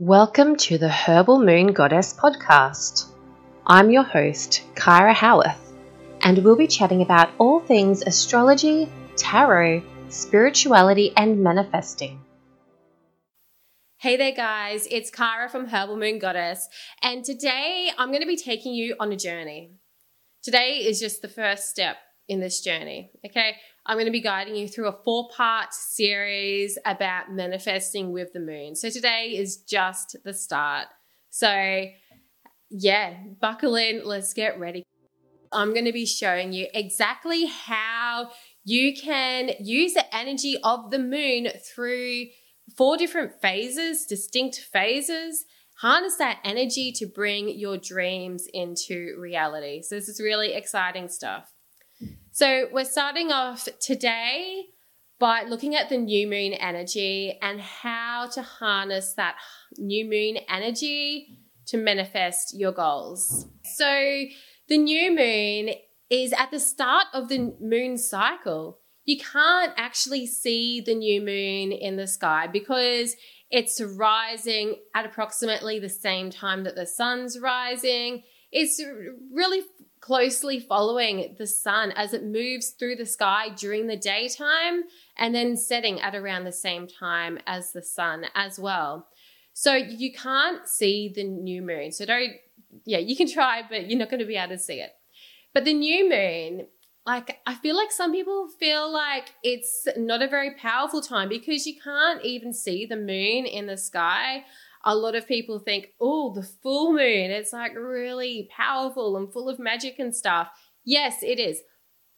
Welcome to the Herbal Moon Goddess podcast. I'm your host, Kyra Howarth, and we'll be chatting about all things astrology, tarot, spirituality, and manifesting. Hey there, guys, it's Kyra from Herbal Moon Goddess, and today I'm going to be taking you on a journey. Today is just the first step in this journey, okay? I'm going to be guiding you through a four part series about manifesting with the moon. So today is just the start. So, yeah, buckle in, let's get ready. I'm going to be showing you exactly how you can use the energy of the moon through four different phases, distinct phases. Harness that energy to bring your dreams into reality. So, this is really exciting stuff. So we're starting off today by looking at the new moon energy and how to harness that new moon energy to manifest your goals. So the new moon is at the start of the moon cycle. You can't actually see the new moon in the sky because it's rising at approximately the same time that the sun's rising. It's really closely following the sun as it moves through the sky during the daytime and then setting at around the same time as the sun as well. So you can't see the new moon. So don't, yeah, you can try, but you're not going to be able to see it. But the new moon, like, I feel like some people feel like it's not a very powerful time because you can't even see the moon in the sky a lot of people think, oh, the full moon, it's like really powerful and full of magic and stuff. Yes, it is.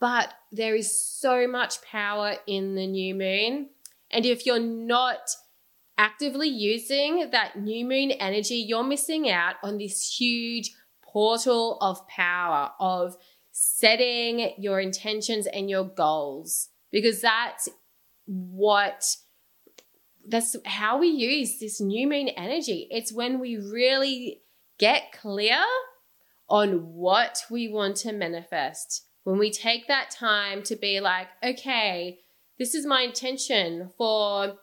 But there is so much power in the new moon. And if you're not actively using that new moon energy, you're missing out on this huge portal of power, of setting your intentions and your goals, because that's what that's how we use this new moon energy. It's when we really get clear on what we want to manifest. When we take that time to be like, okay, this is my intention for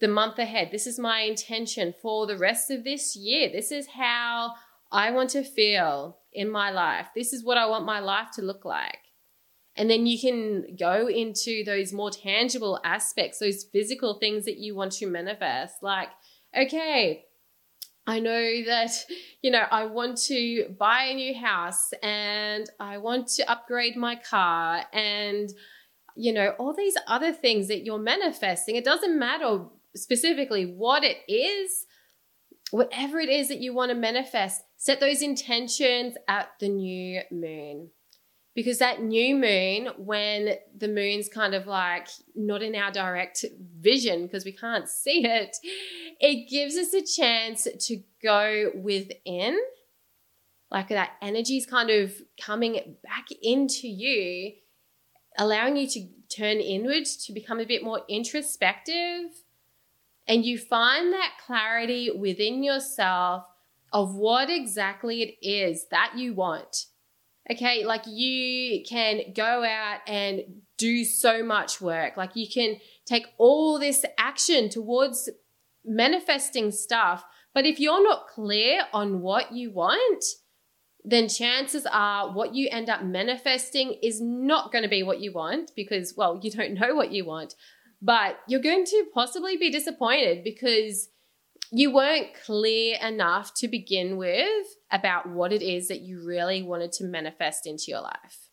the month ahead. This is my intention for the rest of this year. This is how I want to feel in my life. This is what I want my life to look like. And then you can go into those more tangible aspects, those physical things that you want to manifest. Like, okay, I know that, you know, I want to buy a new house and I want to upgrade my car and, you know, all these other things that you're manifesting. It doesn't matter specifically what it is, whatever it is that you want to manifest, set those intentions at the new moon because that new moon, when the moon's kind of like not in our direct vision because we can't see it, it gives us a chance to go within. Like that energy is kind of coming back into you, allowing you to turn inward to become a bit more introspective. And you find that clarity within yourself of what exactly it is that you want Okay, like you can go out and do so much work. Like you can take all this action towards manifesting stuff. But if you're not clear on what you want, then chances are what you end up manifesting is not going to be what you want because, well, you don't know what you want. But you're going to possibly be disappointed because you weren't clear enough to begin with about what it is that you really wanted to manifest into your life.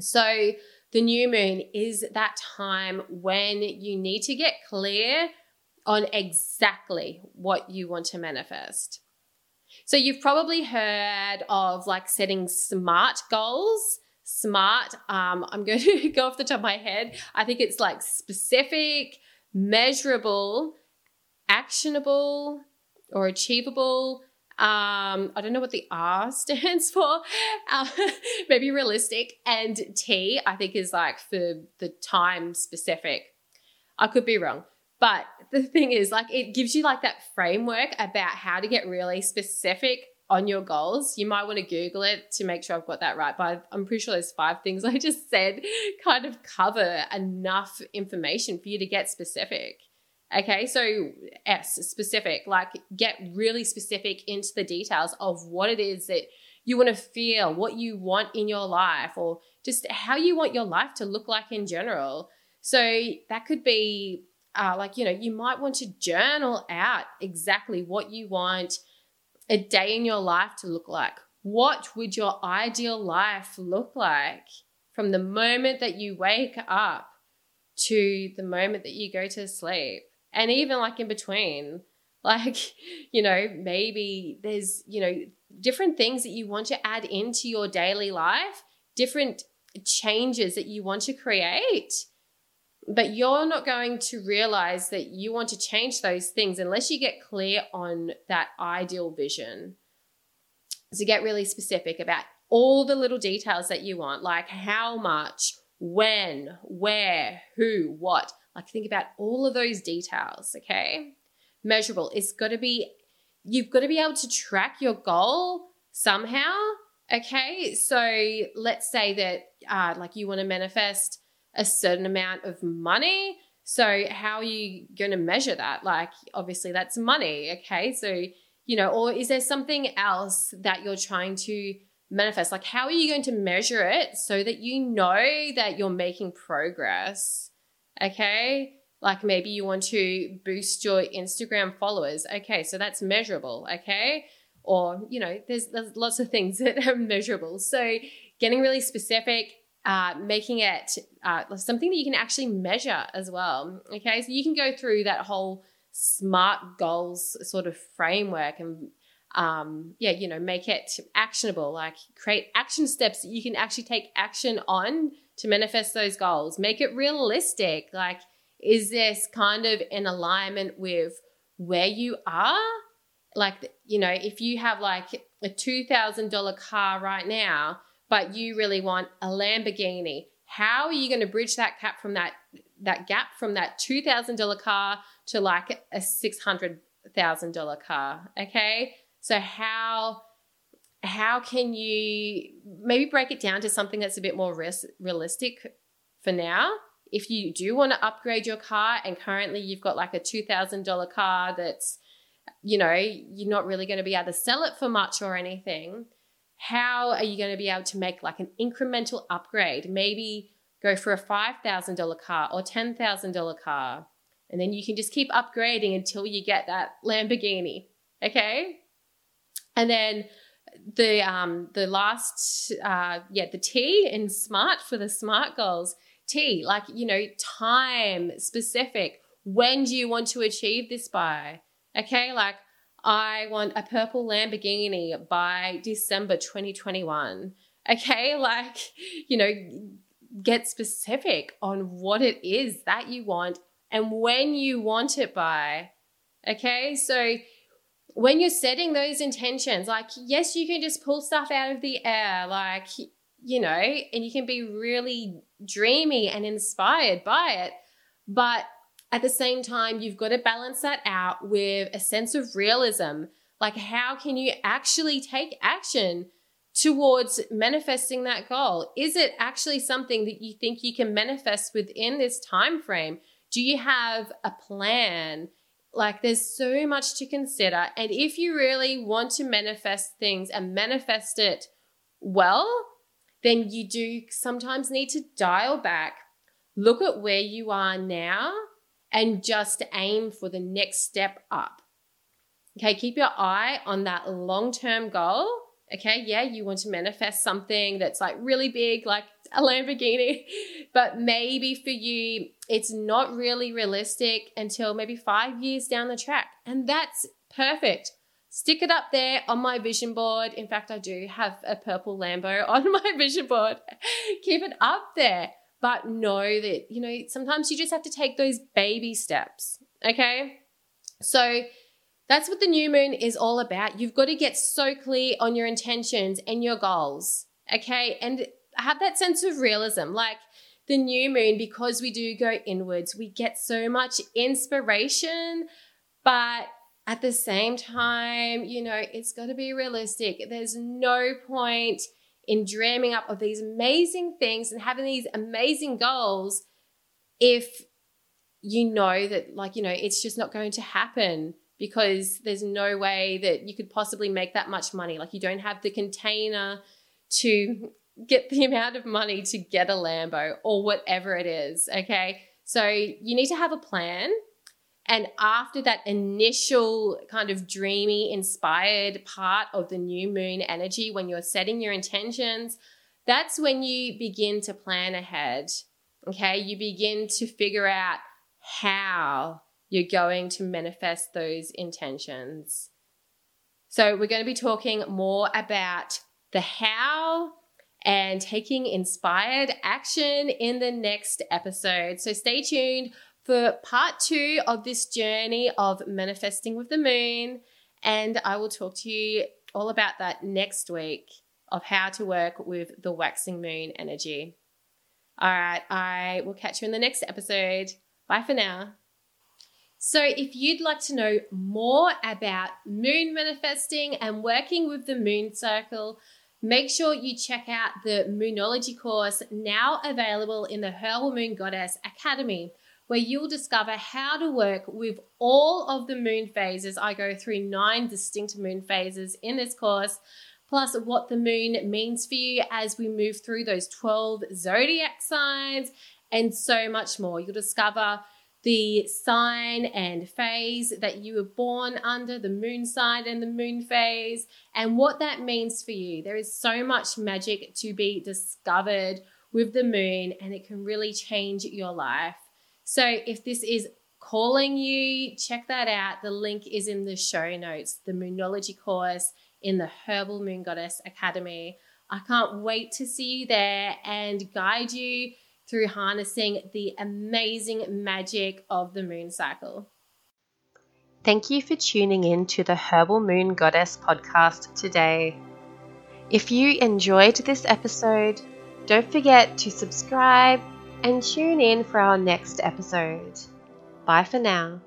So, the new moon is that time when you need to get clear on exactly what you want to manifest. So, you've probably heard of like setting smart goals. Smart, um, I'm going to go off the top of my head. I think it's like specific, measurable, actionable or achievable. Um, I don't know what the R stands for. Uh, maybe realistic. And T, I think, is like for the time specific. I could be wrong. But the thing is, like, it gives you like that framework about how to get really specific on your goals. You might want to Google it to make sure I've got that right. But I'm pretty sure those five things I just said kind of cover enough information for you to get specific. Okay, so S, specific, like get really specific into the details of what it is that you want to feel, what you want in your life, or just how you want your life to look like in general. So that could be uh, like, you know, you might want to journal out exactly what you want a day in your life to look like. What would your ideal life look like from the moment that you wake up to the moment that you go to sleep? And even like in between, like, you know, maybe there's, you know, different things that you want to add into your daily life, different changes that you want to create. But you're not going to realize that you want to change those things unless you get clear on that ideal vision. So get really specific about all the little details that you want, like how much, when, where, who, what. Like think about all of those details, okay? Measurable. It's got to be you've got to be able to track your goal somehow. Okay, so let's say that uh, like you want to manifest a certain amount of money. So how are you going to measure that? Like obviously that's money. Okay, so you know, or is there something else that you're trying to manifest? Like how are you going to measure it so that you know that you're making progress? Okay, like maybe you want to boost your Instagram followers. Okay, so that's measurable. Okay. Or, you know, there's, there's lots of things that are measurable. So getting really specific, uh, making it uh, something that you can actually measure as well. Okay. So you can go through that whole smart goals sort of framework and um, yeah, you know, make it actionable, like create action steps that you can actually take action on to manifest those goals. Make it realistic, like is this kind of in alignment with where you are? Like, you know, if you have like a $2,000 car right now, but you really want a Lamborghini, how are you going to bridge that gap from that that gap from that $2,000 car to like a $600,000 car? Okay? So how how can you maybe break it down to something that's a bit more res- realistic for now if you do want to upgrade your car and currently you've got like a $2,000 car that's, you know, you're not really going to be able to sell it for much or anything, how are you going to be able to make like an incremental upgrade? Maybe go for a $5,000 car or $10,000 car. And then you can just keep upgrading until you get that Lamborghini. Okay. And then the um the last uh yeah the T in smart for the smart goals T, like, you know, time specific. When do you want to achieve this by? Okay, like I want a purple Lamborghini by December 2021. Okay, like, you know, get specific on what it is that you want and when you want it by. Okay, so when you're setting those intentions, like, yes, you can just pull stuff out of the air, like, you know, and you can be really dreamy and inspired by it. But at the same time, you've got to balance that out with a sense of realism. Like, how can you actually take action towards manifesting that goal? Is it actually something that you think you can manifest within this time frame? Do you have a plan? Like, there's so much to consider. And if you really want to manifest things and manifest it well, then you do sometimes need to dial back, look at where you are now, and just aim for the next step up. Okay, keep your eye on that long term goal. Okay, yeah, you want to manifest something that's like really big, like a Lamborghini, but maybe for you, it's not really realistic until maybe five years down the track. And that's perfect stick it up there on my vision board. In fact, I do have a purple Lambo on my vision board. Keep it up there. But know that, you know, sometimes you just have to take those baby steps. Okay. So that's what the new moon is all about. You've got to get so clear on your intentions and your goals. Okay. And have that sense of realism. Like, the new moon, because we do go inwards, we get so much inspiration, but at the same time, you know, it's got to be realistic. There's no point in dreaming up of these amazing things and having these amazing goals if you know that, like, you know, it's just not going to happen because there's no way that you could possibly make that much money. Like, you don't have the container to get the amount of money to get a Lambo or whatever it is. Okay. So you need to have a plan. And after that initial kind of dreamy, inspired part of the new moon energy, when you're setting your intentions, that's when you begin to plan ahead. Okay. You begin to figure out how you're going to manifest those intentions. So, we're going to be talking more about the how and taking inspired action in the next episode. So, stay tuned for part two of this journey of manifesting with the moon. And I will talk to you all about that next week of how to work with the waxing moon energy. All right, I will catch you in the next episode. Bye for now. So, if you'd like to know more about moon manifesting and working with the moon circle, make sure you check out the Moonology course now available in the Herbal Moon Goddess Academy, where you'll discover how to work with all of the moon phases. I go through nine distinct moon phases in this course, plus what the moon means for you as we move through those 12 zodiac signs, and so much more. You'll discover the sign and phase that you were born under, the moon sign and the moon phase, and what that means for you. There is so much magic to be discovered with the moon, and it can really change your life. So, if this is calling you, check that out. The link is in the show notes, the Moonology course in the Herbal Moon Goddess Academy. I can't wait to see you there and guide you through harnessing the amazing magic of the moon cycle. Thank you for tuning in to the Herbal Moon Goddess podcast today. If you enjoyed this episode, don't forget to subscribe and tune in for our next episode. Bye for now.